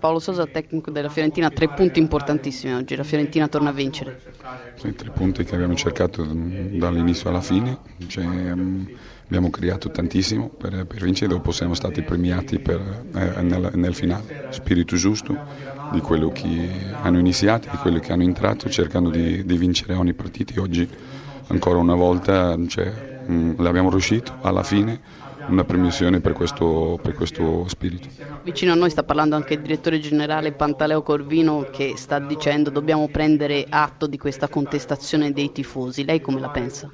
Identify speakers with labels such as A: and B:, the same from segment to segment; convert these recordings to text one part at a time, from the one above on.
A: Paolo Sosa, tecnico della Fiorentina, tre punti importantissimi oggi, la Fiorentina torna a vincere.
B: Sì, tre punti che abbiamo cercato dall'inizio alla fine, cioè, abbiamo creato tantissimo per, per, vincere, dopo siamo stati premiati per, eh, nel, nel, finale. Spirito giusto di quello che hanno iniziato, di quello che hanno entrato, cercando di, di vincere ogni partita. Oggi ancora una volta cioè, mh, l'abbiamo riuscito alla fine una premiazione per questo, per questo, spirito.
A: Vicino a noi sta parlando anche il direttore generale Pantaleo Corvino che sta dicendo dobbiamo prendere atto di questa contestazione dei tifosi. Lei come la pensa?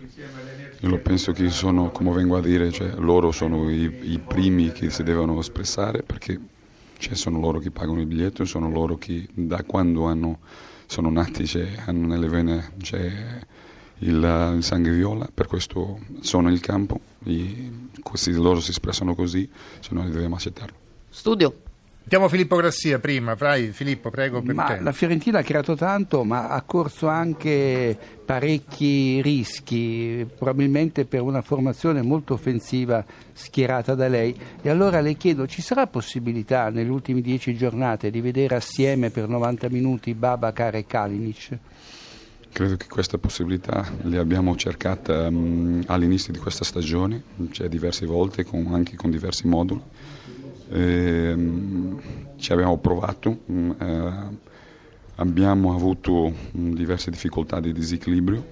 B: Io penso che sono, come vengo a dire, cioè, loro sono i, i, primi che si devono espressare perché cioè, sono loro che pagano il biglietto, sono loro che da quando hanno, sono nati cioè, hanno nelle vene cioè, il, il, sangue viola, per questo sono il campo, e se loro si espressano così, se noi dobbiamo accettarlo.
A: Studio.
C: Sentiamo Filippo Grassia prima, Frai, Filippo prego per
D: ma
C: te.
D: La Fiorentina ha creato tanto ma ha corso anche parecchi rischi, probabilmente per una formazione molto offensiva schierata da lei e allora le chiedo ci sarà possibilità nelle ultime dieci giornate di vedere assieme per 90 minuti Babacar e Kalinic?
B: Credo che questa possibilità l'abbiamo cercata um, all'inizio di questa stagione, cioè diverse volte, con, anche con diversi moduli. E, um, ci abbiamo provato, um, eh, abbiamo avuto diverse difficoltà di disequilibrio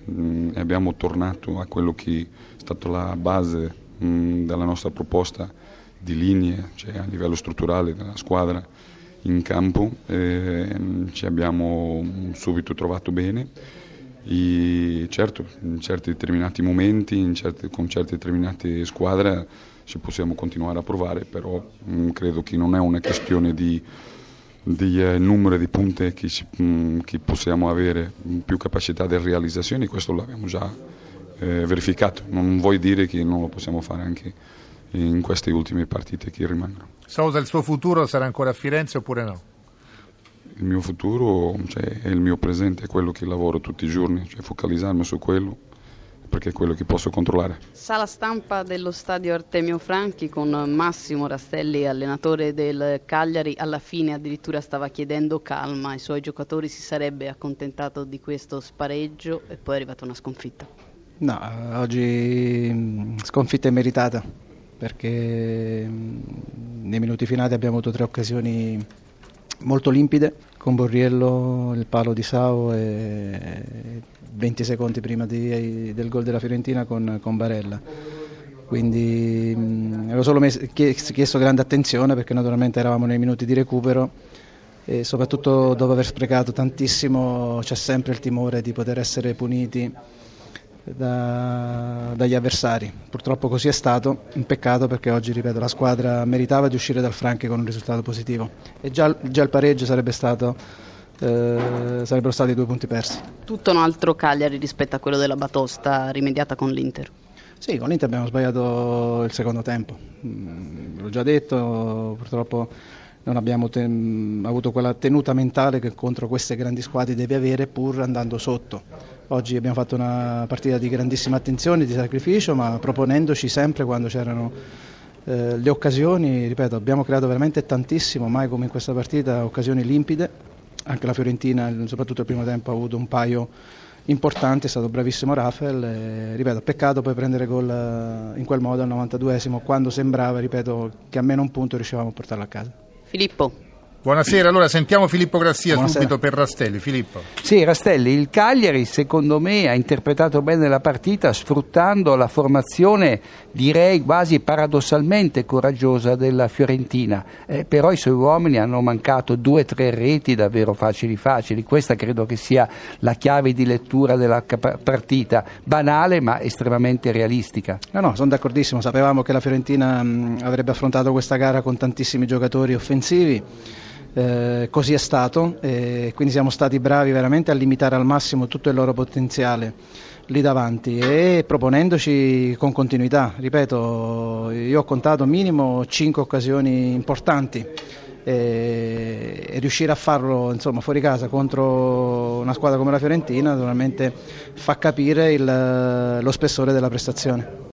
B: e abbiamo tornato a quello che è stata la base della nostra proposta di linee, cioè a livello strutturale della squadra in campo. E, ci abbiamo subito trovato bene e certo, in certi determinati momenti, certi, con certe determinate squadre ci possiamo continuare a provare, però mh, mm, credo che non è una questione di, di eh, numero di punti che, ci, mh, mm, che, possiamo avere, più capacità di realizzazione, questo l'abbiamo già eh, verificato. Non vuoi dire che non lo possiamo fare anche in queste ultime partite che rimangono.
C: Sosa, il suo futuro sarà ancora a Firenze oppure no?
B: Il mio futuro cioè, è il mio presente, è quello che lavoro tutti i giorni, cioè focalizzarmi su quello perché è quello che posso controllare.
A: Sala stampa dello stadio Artemio Franchi con Massimo Rastelli, allenatore del Cagliari, alla fine addirittura stava chiedendo calma ai suoi giocatori, si sarebbe accontentato di questo spareggio e poi è arrivata una sconfitta.
E: No, oggi mm, sconfitta è meritata perché mm, nei minuti finali abbiamo avuto tre occasioni molto limpide con Borriello, il palo di Sao e 20 secondi prima di, del gol della Fiorentina con, con Barella. Quindi mh, avevo solo messo, chiesto grande attenzione perché naturalmente eravamo nei minuti di recupero e soprattutto dopo aver sprecato tantissimo c'è sempre il timore di poter essere puniti da, dagli avversari. Purtroppo così è stato, un peccato perché oggi, ripeto, la squadra meritava di uscire dal Franchi con un risultato positivo e già, già il pareggio sarebbe stato, eh, sarebbero stati due punti persi.
A: Tutto un altro Cagliari rispetto a quello della Batosta rimediata con l'Inter.
E: Sì, con l'Inter abbiamo sbagliato il secondo tempo, mm, l'ho già detto, purtroppo non abbiamo ten- avuto quella tenuta mentale che contro queste grandi squadre devi avere pur andando sotto. Oggi abbiamo fatto una partita di grandissima attenzione, di sacrificio, ma proponendoci sempre quando c'erano eh, le occasioni, ripeto, abbiamo creato veramente tantissimo, mai come in questa partita, occasioni limpide. Anche la Fiorentina, soprattutto il primo tempo, ha avuto un paio importanti, è stato bravissimo Rafael. E, ripeto, peccato poi prendere gol eh, in quel modo al 92esimo, quando sembrava, ripeto, che a meno un punto riuscivamo a portarlo a casa.
A: Filippo.
C: Buonasera, allora sentiamo Filippo Grassia Buonasera. subito per Rastelli. Filippo.
D: Sì, Rastelli, il Cagliari secondo me ha interpretato bene la partita sfruttando la formazione direi quasi paradossalmente coraggiosa della Fiorentina, eh, però i suoi uomini hanno mancato due o tre reti davvero facili facili, questa credo che sia la chiave di lettura della partita, banale ma estremamente realistica.
E: No, no, sono d'accordissimo, sapevamo che la Fiorentina mh, avrebbe affrontato questa gara con tantissimi giocatori offensivi. Eh, così è stato, eh, quindi siamo stati bravi veramente a limitare al massimo tutto il loro potenziale lì davanti e proponendoci con continuità. Ripeto, io ho contato minimo 5 occasioni importanti e, e riuscire a farlo insomma, fuori casa contro una squadra come la Fiorentina naturalmente fa capire il, lo spessore della prestazione.